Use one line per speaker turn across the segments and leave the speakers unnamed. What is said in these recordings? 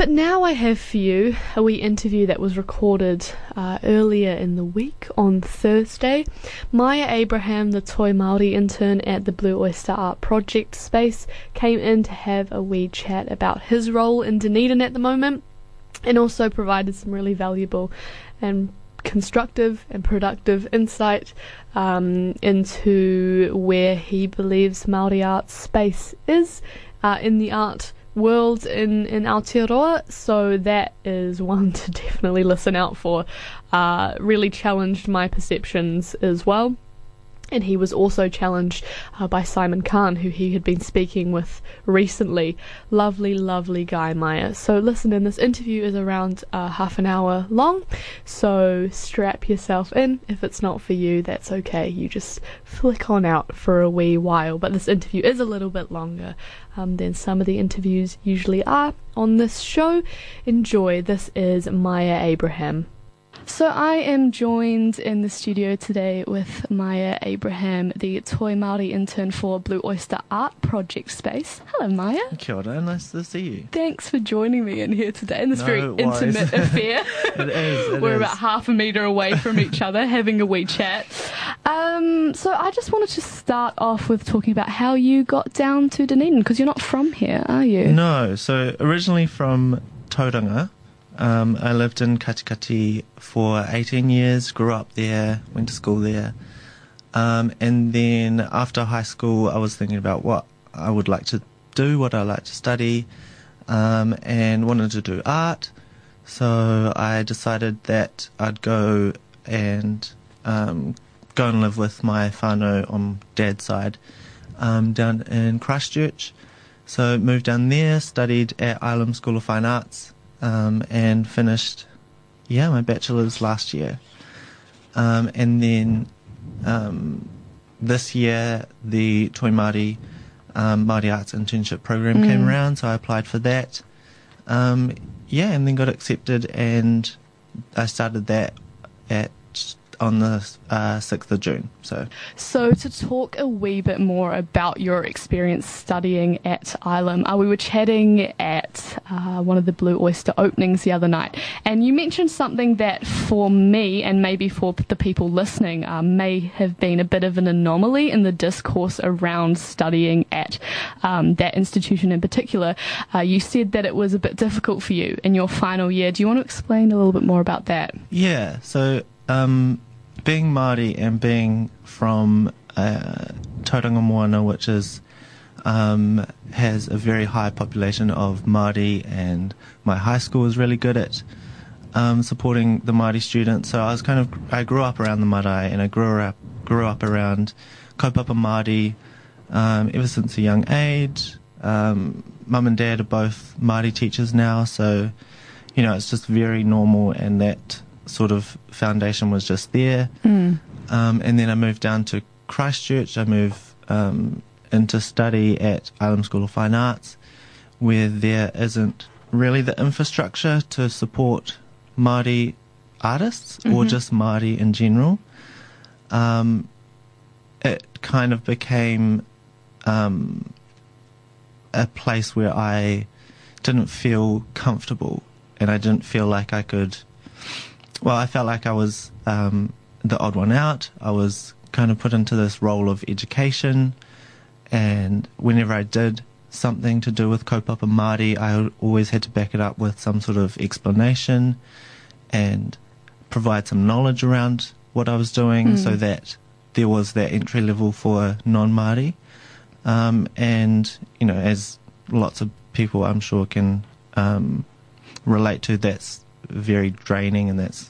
But now I have for you a wee interview that was recorded uh, earlier in the week on Thursday. Maya Abraham, the Toi Māori intern at the Blue Oyster Art Project space, came in to have a wee chat about his role in Dunedin at the moment and also provided some really valuable and constructive and productive insight um, into where he believes Maori art space is uh, in the art world in, in Aotearoa, so that is one to definitely listen out for. Uh, really challenged my perceptions as well and he was also challenged uh, by Simon Kaan, who he had been speaking with recently. Lovely, lovely guy, Maya. So, listen in, this interview is around uh, half an hour long, so strap yourself in. If it's not for you, that's okay. You just flick on out for a wee while. But this interview is a little bit longer um, than some of the interviews usually are on this show. Enjoy. This is Maya Abraham. So I am joined in the studio today with Maya Abraham, the Toi Māori intern for Blue Oyster Art Project Space. Hello, Maya.
Kia ora, nice to see you.
Thanks for joining me in here today in this
No
very intimate affair.
It is. It
We're
is.
about half a metre away from each other having a wee chat. Um, so I just wanted to start off with talking about how you got down to Dunedin because you're not from here, are you?
No, so originally from Tauranga, um, I lived in Katikati for 18 years, grew up there, went to school there. Um, and then after high school, I was thinking about what I would like to do, what I like to study, um, and wanted to do art. So I decided that I'd go and um, go and live with my whānau on dad's side um, down in Christchurch. So moved down there, studied at Ilam School of Fine Arts, um, and finished, yeah, my bachelor's last year. Um, and then um, this year, the Toi Māori um, Māori Arts Internship Program came
Mm.
around, so I applied for that. Um, yeah, and then got accepted, and I started that at on the uh, 6th of June. So
So, to talk a wee bit more about your experience studying at Ilam, uh, we were chatting at uh, one of the Blue Oyster openings the other night, and you mentioned something that for me and maybe for the people listening uh, may have been a bit of an anomaly in the discourse around studying at um, that institution in particular. Uh, you said that it was a bit difficult for you in your final year. Do you want to explain a little bit more about that?
Yeah, so um, being Māori and being from uh, Tauranga Moana, which is um, has a very high population of Māori, and my high school was really good at um, supporting the Māori students. So I was kind of I grew up around the marae, and I grew up grew up around kaupapa Māori um, ever since a young age. Um, Mum and dad are both Māori teachers now, so you know it's just very normal, and that sort of foundation was just there. Um, and then I moved down to Christchurch. I moved um, into study at Ilam School of Fine Arts, where there isn't really the infrastructure to support Māori artists or just Māori in general. Um, it kind of became um, a place where I didn't feel comfortable and I didn't feel like I could. Well, I felt like I was um, the odd one out. I was kind of put into this role of education, and whenever I did something to do with kaupapa Māori, I always had to back it up with some sort of explanation and provide some knowledge around what I was doing so that there was that entry level for non Māori. Um, and, you know, as lots of people I'm sure can um, relate to, that's very draining and that's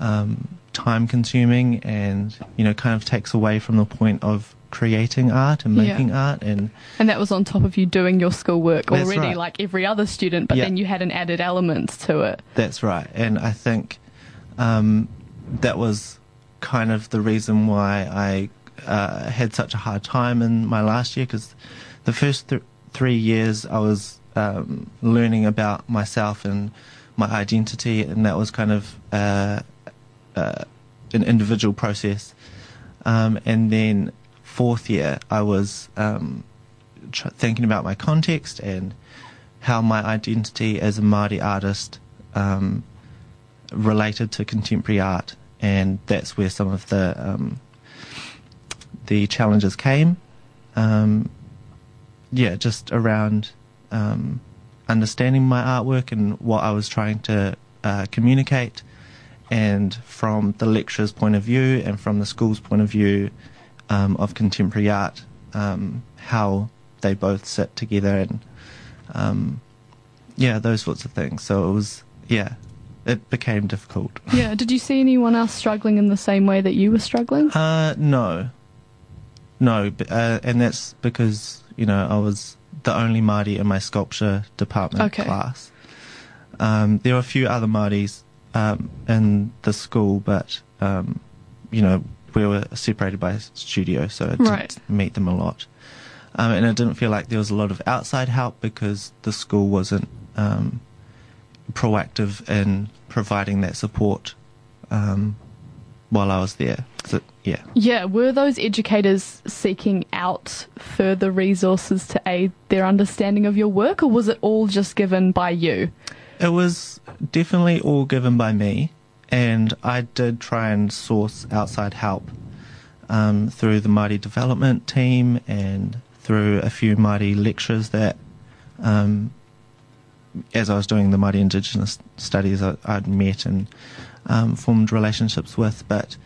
um, time consuming and, you know, kind of takes away from the point of creating art and
Yeah.
making art and
And that was on top of you doing your schoolwork already,
right.
like every other student, but
Yeah.
then you had an added element to it.
That's right, and I think um, that was kind of the reason why I uh, had such a hard time in my last year because the first th- three years I was um, learning about myself and my identity, and that was kind of uh, uh, an individual process. Um, and then fourth year, I was um, tr- thinking about my context and how my identity as a Māori artist um, related to contemporary art, and that's where some of the um, the challenges came. Um, yeah, just around um, understanding my artwork and what I was trying to uh, communicate, and from the lecturer's point of view and from the school's point of view um, of contemporary art, um, how they both sit together and um, yeah, those sorts of things. So it was yeah, it became difficult.
Yeah. Did you see anyone else struggling in the same way that you were struggling?
Uh, no, no, uh, and that's because you know I was the only Māori in my sculpture department
Okay.
class. Um, there were a few other Māoris um, in the school, but um, you know we were separated by a studio, so I didn't
Right.
meet them a lot. Um, and it didn't feel like there was a lot of outside help because the school wasn't um, proactive in providing that support um, while I was there. So, yeah.
Yeah, were those educators seeking out further resources to aid their understanding of your work, or was it all just given by you?
It was definitely all given by me, and I did try and source outside help um, through the Māori Development team and through a few Māori lecturers that, um, as I was doing the Māori Indigenous studies, I, I'd met and um, formed relationships with. But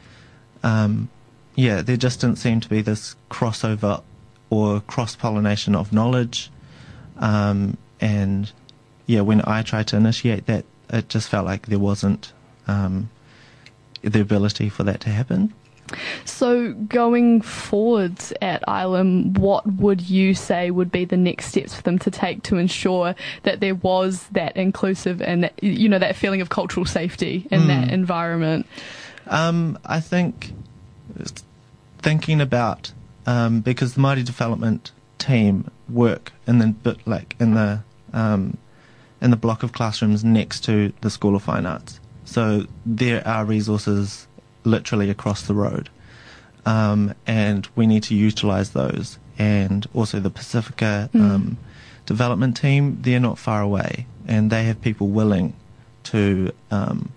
um, yeah, there just didn't seem to be this crossover or cross pollination of knowledge. Um, and yeah, when I tried to initiate that, it just felt like there wasn't um, the ability for that to happen.
So, going forwards at Ilam, what would you say would be the next steps for them to take to ensure that there was that inclusive and that, you know that feeling of cultural safety in that environment?
Um, I think thinking about um, because the Māori Development team work in the bit like in the um, in the block of classrooms next to the School of Fine Arts, so there are resources literally across the road, um, and we need to utilise those. And also the Pacifica um, development team, they're not far away, and they have people willing to um,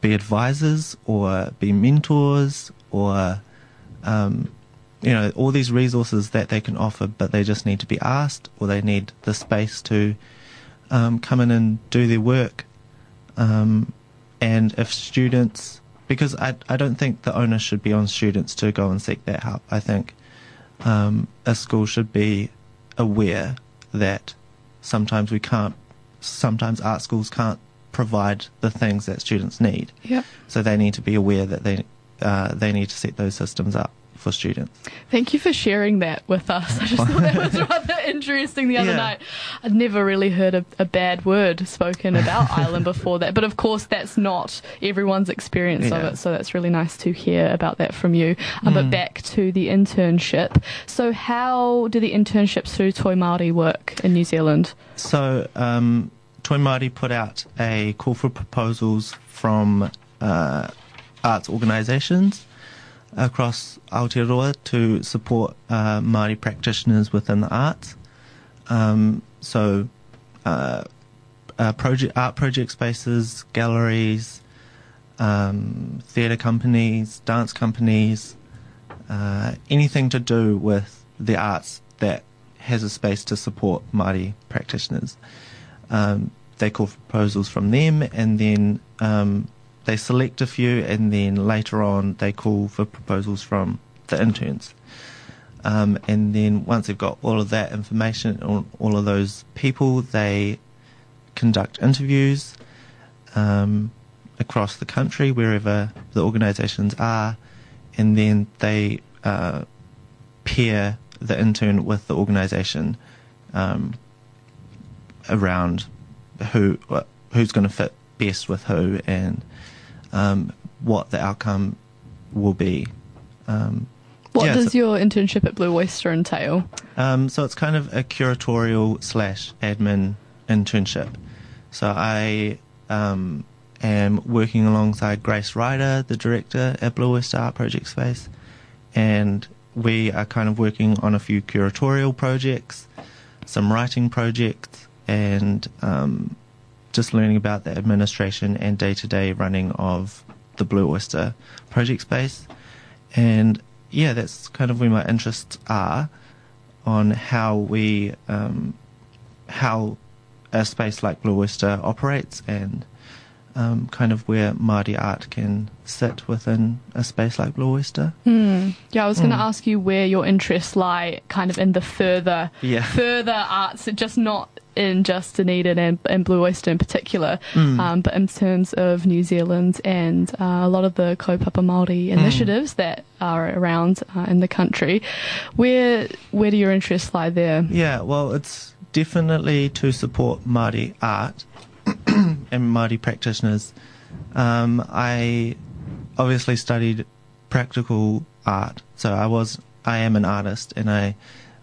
be advisors or be mentors or um, you know all these resources that they can offer, but they just need to be asked or they need the space to um, come in and do their work. Um, and if students, because I I don't think the onus should be on students to go and seek that help. I think um, a school should be aware that sometimes we can't, sometimes art schools can't provide the things that students need.
Yep.
So they need to be aware that they uh, they need to set those systems up for students.
Thank you for sharing that with us. I just thought that was rather interesting the other
Yeah.
night. I'd never really heard a, a bad word spoken about Ilam before that, but of course that's not everyone's experience of it. So that's really nice to hear about that from you. Uh, But back to the internship. So how do the internships through Toi Māori work in New Zealand?
So um, Toi Māori put out a call for proposals from uh, arts organisations across Aotearoa to support uh, Māori practitioners within the arts. Um, so uh, uh, project art project spaces, galleries, um, theatre companies, dance companies, uh, anything to do with the arts that has a space to support Māori practitioners. Um, they call for proposals from them, and then um, they select a few, and then later on they call for proposals from the interns. Um, and then once they've got all of that information, on all of those people, they conduct interviews um, across the country, wherever the organisations are, and then they uh, pair the intern with the organisation um, around who who's going to fit best with who and um, what the outcome will be. Um,
What
yeah,
does
so-
your internship at Blue Oyster entail?
um, so it's kind of a curatorial slash admin internship. So I um, am working alongside Grace Ryder, the director at Blue Oyster Art Project Space, and we are kind of working on a few curatorial projects, some writing projects, and um, just learning about the administration and day to day running of the Blue Oyster project space. And yeah, that's kind of where my interests are on how we, um, how a space like Blue Oyster operates and um, kind of where Māori art can sit within a space like Blue Oyster.
Mm. Yeah, I was going to mm. ask you where your interests lie, kind of in the further,
yeah.
further arts, just not in just Dunedin and, and Blue Oyster in particular, mm. um, but in terms of New Zealand and uh, a lot of the Kaupapa Māori hmm. initiatives mm. that are around uh, in the country. Where where do your interests lie there?
Yeah, well, it's definitely to support Māori art and Māori practitioners. Um, I obviously studied practical art, so I was I am an artist, and I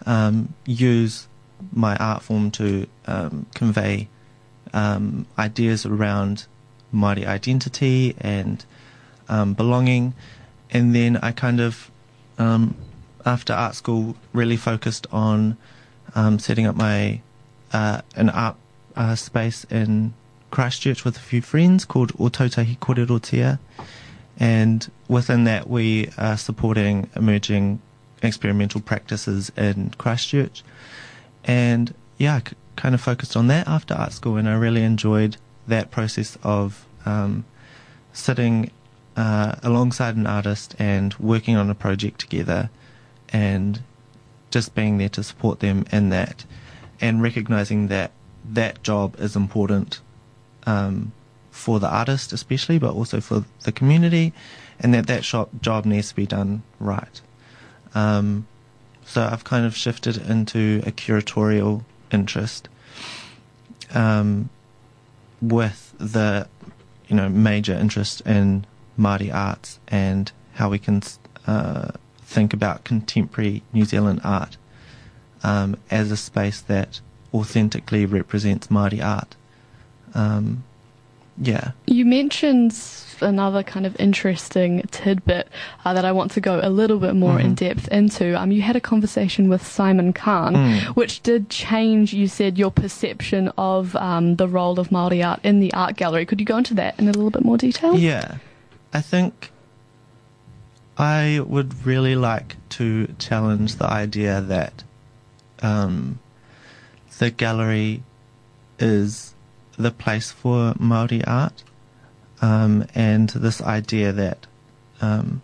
um, use my art form to um, convey um, ideas around Māori identity and um, belonging, and then I kind of um, after art school really focused on setting up my uh, an art uh, space in Christchurch with a few friends called Otautahi Kōrerotia. And within that, we are supporting emerging experimental practices in Christchurch. And yeah, I kind of focused on that after art school, and I really enjoyed that process of um, sitting uh, alongside an artist and working on a project together and just being there to support them in that and recognizing that that job is important um, for the artist, especially, but also for the community, and that that shop, job needs to be done right. Um, so I've kind of shifted into a curatorial interest um, with the you know major interest in Māori arts and how we can uh, think about contemporary New Zealand art um, as a space that authentically represents Māori art. Um, yeah.
You mentioned another kind of interesting tidbit uh, that I want to go a little bit more mm-hmm. in depth into. Um, you had a conversation with Simon Kaan, mm. which did change, you said, your perception of um, the role of Māori art in the art gallery. Could you go into that in a little bit more detail?
Yeah. I think I would really like to challenge the idea that um, the gallery is the place for Maori art, um, and this idea that um,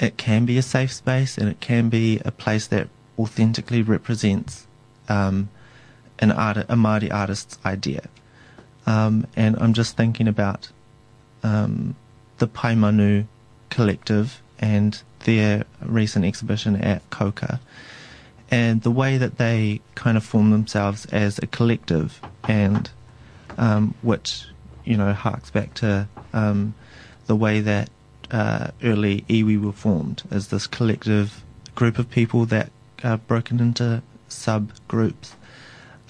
it can be a safe space and it can be a place that authentically represents um, an art, a Maori artist's idea. Um, and I'm just thinking about um, the Paemanu collective and their recent exhibition at CoCA and the way that they kind of form themselves as a collective, and um, which you know harks back to um, the way that uh, early iwi were formed as this collective group of people that are broken into subgroups,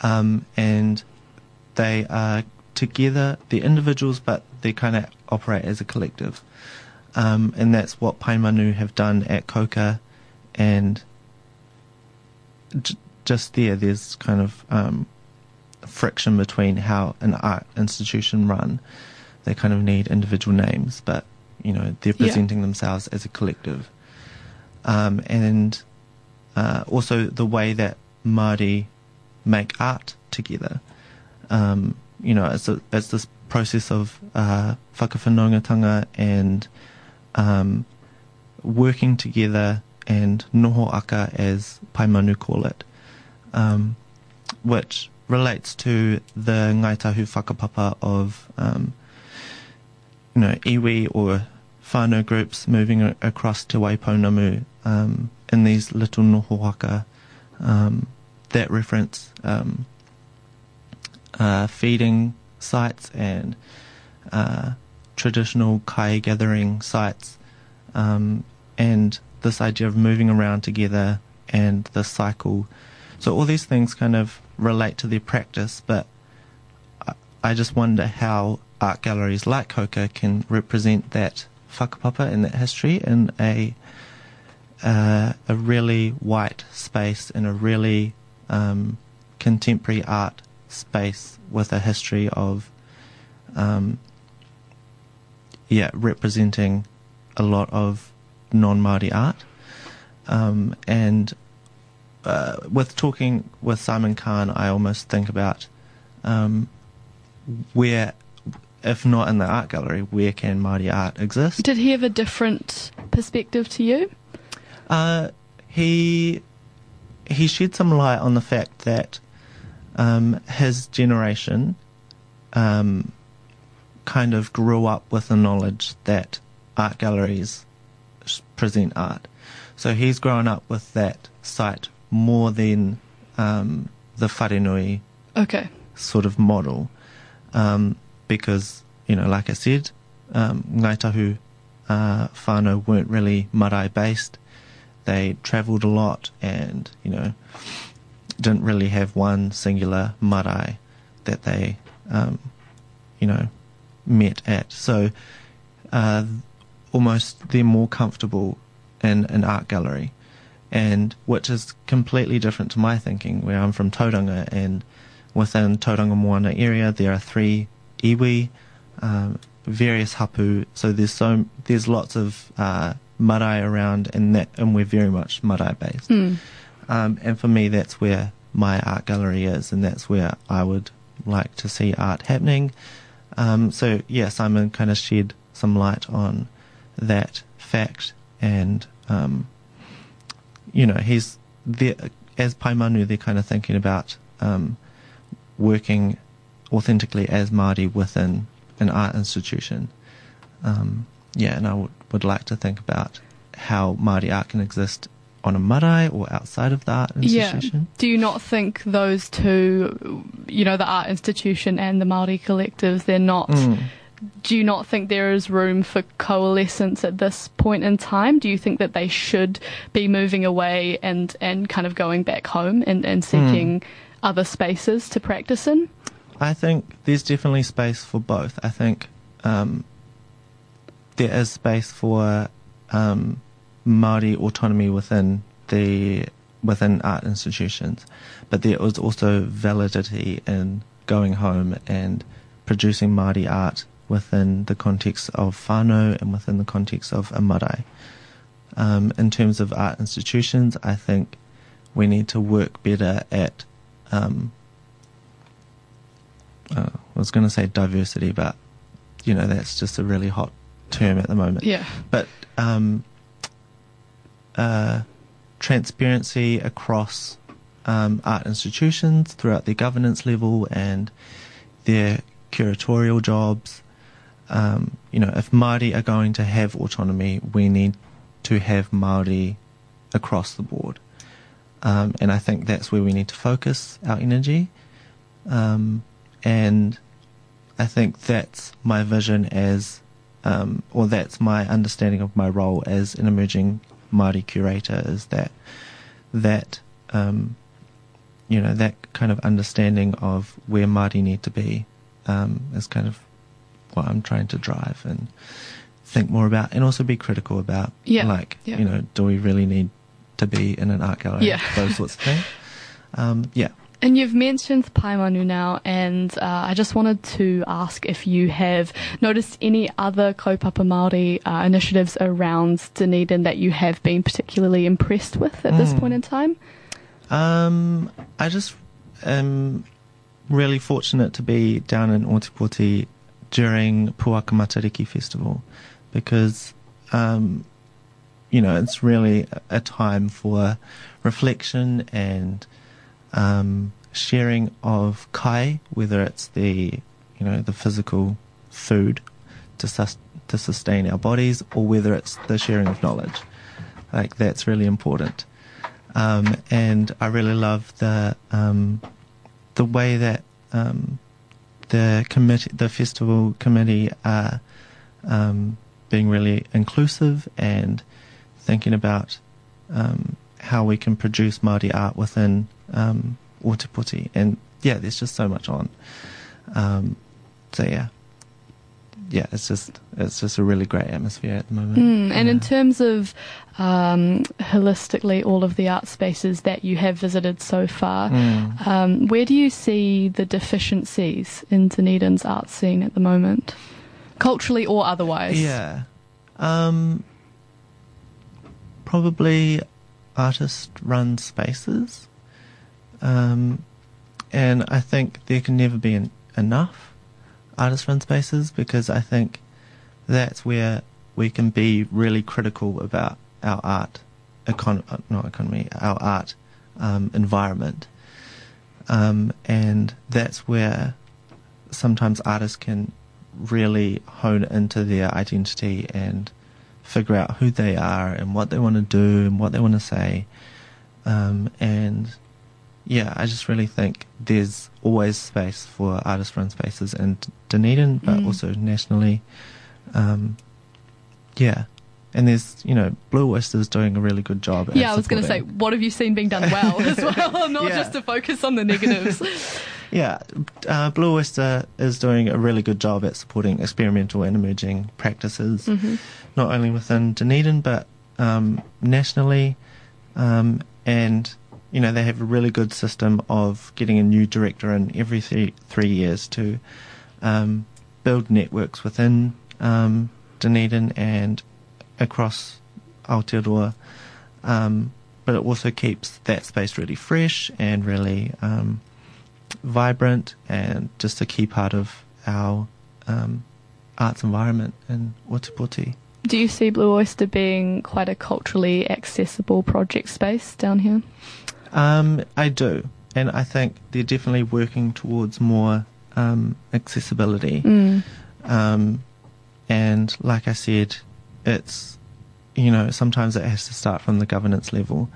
um, and they are together. They're individuals, but they kind of operate as a collective, um, and that's what Paemanu have done at CoCA, and j- just there, there's kind of um, friction between how an art institution run. They kind of need individual names, but you know they're presenting yeah. themselves as a collective, um, and uh, also the way that Māori make art together. Um, you know, it's, a, it's this process of uh, whakawhanaungatanga and um, working together and nohoaka, as Paemanu call it, um, which relates to the Ngai Tahu whakapapa of, um, you know, iwi or whānau groups moving across Te Waipounamu um, in these little nohoaka um, that reference um, uh, feeding sites and uh, traditional kai gathering sites um, and this idea of moving around together and the cycle. So all these things kind of relate to their practice, but I just wonder how art galleries like CoCA can represent that whakapapa and that history in a uh, a really white space in a really um, contemporary art space with a history of, um, yeah, representing a lot of non-Māori art. Um, and uh, with talking with Simon Kaan, I almost think about um, where, if not in the art gallery, where can Māori art exist?
Did he have a different perspective to you?
Uh, he he shed some light on the fact that um, his generation um, kind of grew up with the knowledge that art galleries present art. So he's grown up with that sight more than um, the wharenui
Okay.
sort of model. Um, because, you know, like I said, um, Ngai Tahu uh, whānau weren't really marae based. They travelled a lot and, you know, didn't really have one singular marae that they, um, you know, met at. So uh, almost they're more comfortable in an art gallery. And which is completely different to my thinking, where I'm from Tauranga, and within Tauranga Moana area there are three iwi, um, various hapu. So there's so there's lots of uh, marae around, and that and we're very much marae based.
Mm.
Um, and for me, that's where my art gallery is, and that's where I would like to see art happening. Um, so yeah, Simon kind of shed some light on that fact, and um, you know, he's there as Paemanu. They're kind of thinking about um, working authentically as Māori within an art institution. Um, yeah, and I would, would like to think about how Māori art can exist on a marae or outside of the art institution.
Yeah. Do you not think those two, you know, the art institution and the Māori collectives, they're not.
Mm.
Do you not think there is room for coalescence at this point in time? Do you think that they should be moving away and, and kind of going back home and, and seeking other spaces to practice in?
I think there's definitely space for both. I think um, there is space for um, Māori autonomy within the within art institutions, but there is also validity in going home and producing Māori art within the context of whānau and within the context of a marae. Um, in terms of art institutions, I think we need to work better at um, uh, I was going to say diversity, but you know that's just a really hot term at the moment.
Yeah.
But um, uh, transparency across um, art institutions throughout their governance level and their curatorial jobs. Um, you know, if Māori are going to have autonomy, we need to have Māori across the board. Um, and I think that's where we need to focus our energy. Um, and I think that's my vision as, um, or that's my understanding of my role as an emerging Māori curator is that, that, um, you know, that kind of understanding of where Māori need to be um, is kind of what I'm trying to drive and think more about, and also be critical about,
Yeah,
like,
yeah.
you know, do we really need to be in an art gallery?
Yeah.
Those sorts of things. Um, yeah.
And you've mentioned Paemanu now, and uh, I just wanted to ask if you have noticed any other kaupapa Māori uh, initiatives around Dunedin that you have been particularly impressed with at this
Mm.
point in time.
Um, I just am really fortunate to be down in Otepoti during Puaka Matariki Festival because, um, you know, it's really a- time for reflection and um, sharing of kai, whether it's the, you know, the physical food to, sus- to sustain our bodies or whether it's the sharing of knowledge. Like, that's really important um, and I really love the um, the way that um, the committee, the festival committee, are um, being really inclusive and thinking about um, how we can produce Māori art within um. And yeah, there's just so much on. Um, so yeah, yeah, it's just it's just a really great atmosphere at the moment.
Mm, and
yeah.
in terms of um, holistically all of the art spaces that you have visited so far,
Mm.
um, where do you see the deficiencies in Dunedin's art scene at the moment, culturally or otherwise?
Yeah. Um, probably artist run spaces. Um, and I think there can never be en- enough artist run spaces because I think that's where we can be really critical about our art, econ- not economy, our art um, environment. Um, and that's where sometimes artists can really hone into their identity and figure out who they are and what they want to do and what they want to say. Um, and yeah, I just really think there's always space for artist run spaces in Dunedin, but
Mm.
also nationally. Um, yeah. And there's, you know, Blue Oyster's doing a really good job. at
Yeah, I was going to say, what have you seen being done well as well, not
Yeah.
just to focus on the negatives.
Yeah, uh, Blue Oyster is doing a really good job at supporting experimental and emerging practices,
hmm
not only within Dunedin but um, nationally. Um, and you know they have a really good system of getting a new director in every three, three years to um, build networks within um, Dunedin and across Aotearoa. Um, but it also keeps that space really fresh and really um, vibrant and just a key part of our um, arts environment in Otepoti.
Do you see Blue Oyster being quite a culturally accessible project space down here?
Um, I do, and I think they're definitely working towards more um, accessibility.
Mm.
Um, and like I said, it's you know sometimes it has to start from the governance level,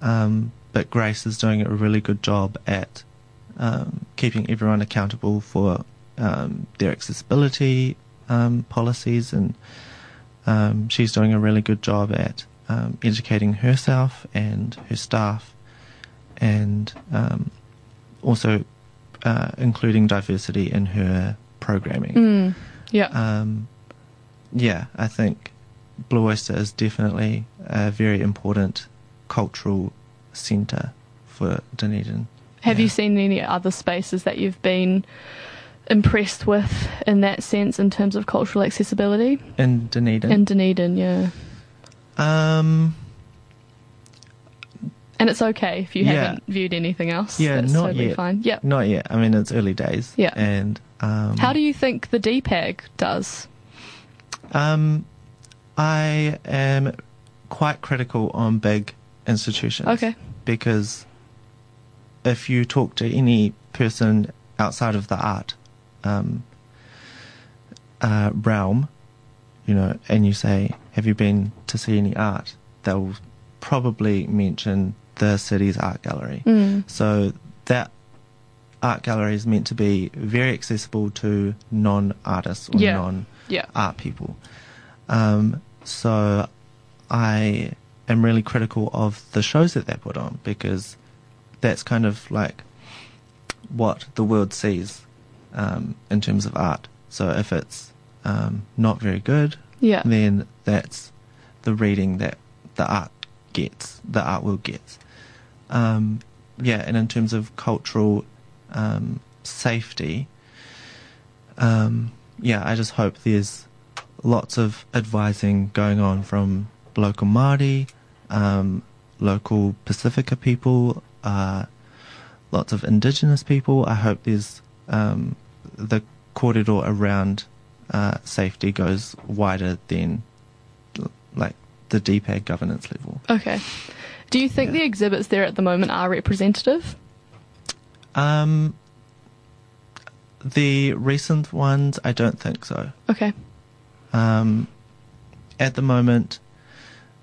um, but Grace is doing a really good job at um, keeping everyone accountable for um, their accessibility um, policies, and um, she's doing a really good job at um, educating herself and her staff, and um, also uh, including diversity in her programming.
Mm. Yeah.
Um, yeah, I think Blue Oyster is definitely a very important cultural centre for Dunedin.
Have
yeah.
you seen any other spaces that you've been impressed with in that sense in terms of cultural accessibility?
In Dunedin?
In Dunedin, yeah.
um,
And it's okay if you
Yeah.
haven't viewed anything else.
Yeah,
That's
not
totally
yet.
fine. Yeah.
not yet. I mean, it's early days.
Yeah.
And um,
How do you think the DPAG does?
Um, I am quite critical on big institutions.
Okay.
because if you talk to any person outside of the art um, uh, realm, you know, and you say, "Have you been to see any art?" They'll probably mention the city's art gallery.
Mm.
So that art gallery is meant to be very accessible to non-artists or
Yeah.
non
Yeah.
art people. Um, so I am really critical of the shows that they put on because that's kind of like what the world sees um, in terms of art. So if it's um, not very good,
Yeah.
then that's the reading that the art gets, the art world gets. Um, yeah, and in terms of cultural um, safety, um, yeah, I just hope there's lots of advising going on from local Māori, um, local Pacifica people, uh, lots of Indigenous people. I hope there's um, the kōrero around uh, safety goes wider than like the DPAG governance level.
Okay. Do you think
Yeah.
the exhibits there at the moment are representative?
Um, the recent ones, I don't think so.
Okay.
Um, at the moment,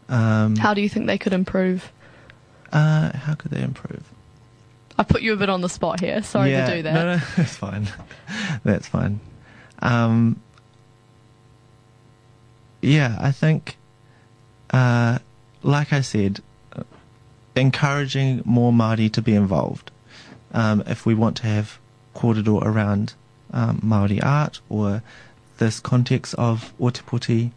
um,
How do you think they could improve?
uh, how could they improve?
I put you a bit on the spot here. Sorry
yeah,
to do that.
No, no, that's fine. that's fine. Um, yeah, I think, uh, like I said, encouraging more Māori to be involved. Um, if we want to have kōrero around um, Māori art or this context of Otepoti,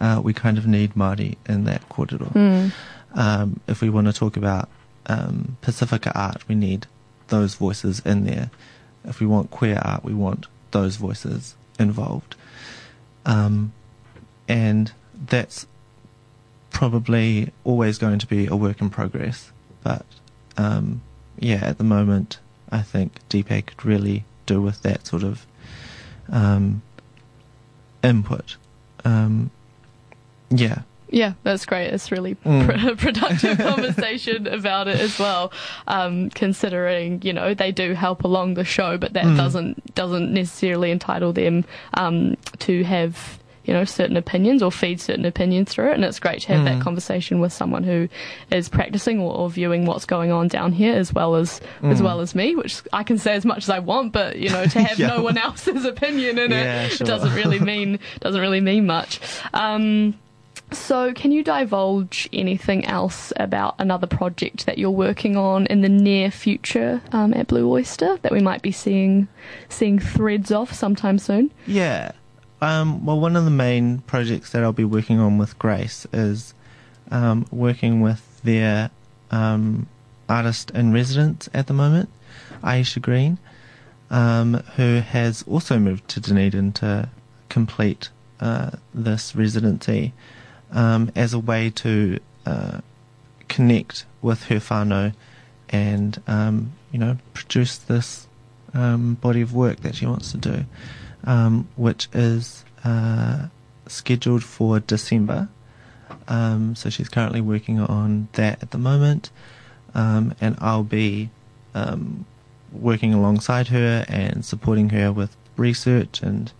uh, we kind of need Māori in that kōrero.
Mm.
Um, if we want to talk about um, Pacifica art, we need those voices in there. If we want queer art, we want those voices involved. Um, and that's probably always going to be a work in progress. But um, yeah, at the moment, I think DPAG could really do with that sort of um, input. Um, yeah.
Yeah, that's great. It's really
Mm.
pr- productive conversation about it as well. Um, considering you know they do help along the show, but that
Mm.
doesn't doesn't necessarily entitle them um, to have you know certain opinions or feed certain opinions through it. And it's great to have that
Mm.
conversation with someone who is practicing or, or viewing what's going on down here as well as as
Mm.
well as me, which I can say as much as I want, but you know to have
Yeah.
no one else's opinion in
Yeah,
it
sure.
doesn't really mean doesn't really mean much. Um, so, can you divulge anything else about another project that you're working on in the near future um, at Blue Oyster that we might be seeing seeing threads of sometime soon?
Yeah. Um, well, one of the main projects that I'll be working on with Grace is um, working with their um, artist in residence at the moment, Ayesha Green, um, who has also moved to Dunedin to complete uh, this residency um, as a way to uh, connect with her whānau and, um, you know, produce this body of work that she wants to do um, which is uh, scheduled for December. Um, so she's currently working on that at the moment, um, and I'll be um, working alongside her and supporting her with research and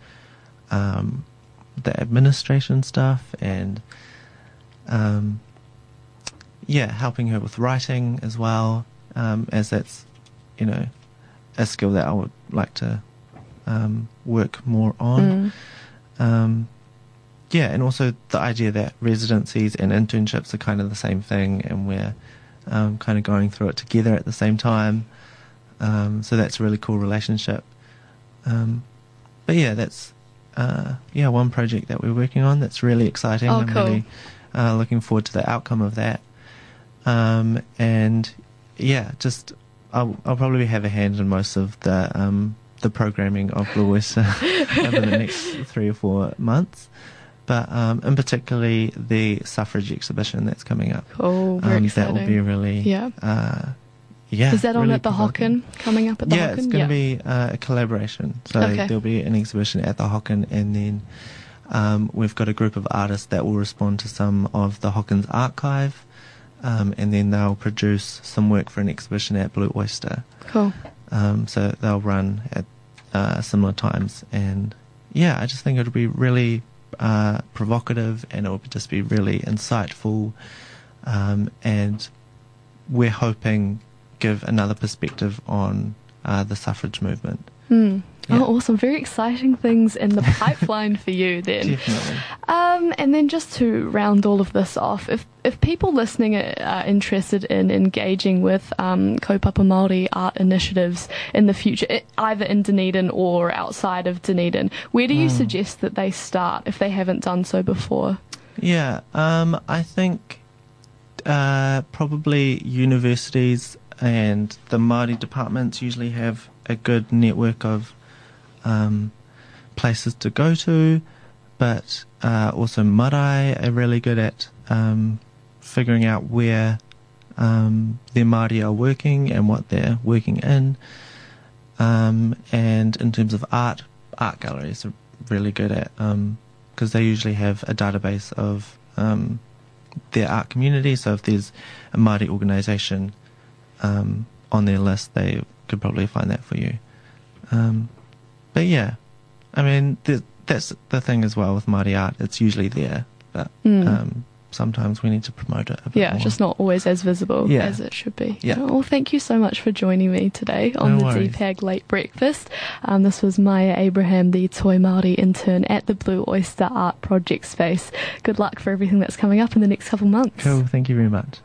um, the administration stuff and yeah, helping her with writing as well, um, as that's you know a skill that I would like to um, work more on.
Mm.
Um, yeah, and also the idea that residencies and internships are kind of the same thing, and we're um, kind of going through it together at the same time. Um, so that's a really cool relationship. Um, but yeah, that's uh, yeah one project that we're working on that's really exciting.
Oh,
I'm
cool.
really uh, looking forward to the outcome of that. Um, and yeah, just I'll, I'll probably have a hand in most of the um, the programming of Blue Oyster over the next three or four months. But um, in particularly the suffrage exhibition that's coming up,
Oh, very
um, that will be really
Yeah.
uh, yeah.
Is that on
really
at the
provoking.
Hocken? Coming up at the
yeah,
Hocken?
it's going to be uh, a collaboration. So
Okay.
there'll be an exhibition at the Hocken, and then um, we've got a group of artists that will respond to some of the Hocken's archive, um, and then they'll produce some work for an exhibition at Blue Oyster.
Cool.
Um, so they'll run at uh, similar times, and yeah, I just think it'll be really uh, provocative, and it'll just be really insightful, um, and we're hoping give another perspective on uh, the suffrage movement.
Hmm.
Yeah.
Oh, awesome. Very exciting things in the pipeline for you then.
Definitely.
Um, and then just to round all of this off, if if people listening are, are interested in engaging with um, Kaupapa Māori art initiatives in the future, either in Dunedin or outside of Dunedin, where do you
Mm.
suggest that they start if they haven't done so before?
Yeah, um, I think uh, probably universities and the Māori departments usually have a good network of um, places to go to, but uh, also marae are really good at um, figuring out where um, their Māori are working and what they're working in. Um, and in terms of art, art galleries are really good at because they usually have a database of um, their art community. So if there's a Māori organisation um, on their list, they could probably find that for you. Um, but yeah, I mean th- that's the thing as well with Māori art. It's usually there, but
Mm.
um, sometimes we need to promote it a bit
yeah,
more.
just not always as visible
Yeah.
as it should be.
Yeah.
Well, thank you so much for joining me today on
No
the
worries.
DPAG Late Breakfast. Um, this was Maya Abraham, the Toi Māori intern at the Blue Oyster Art Project Space. Good luck for everything that's coming up in the next couple months.
Cool. Thank you very much.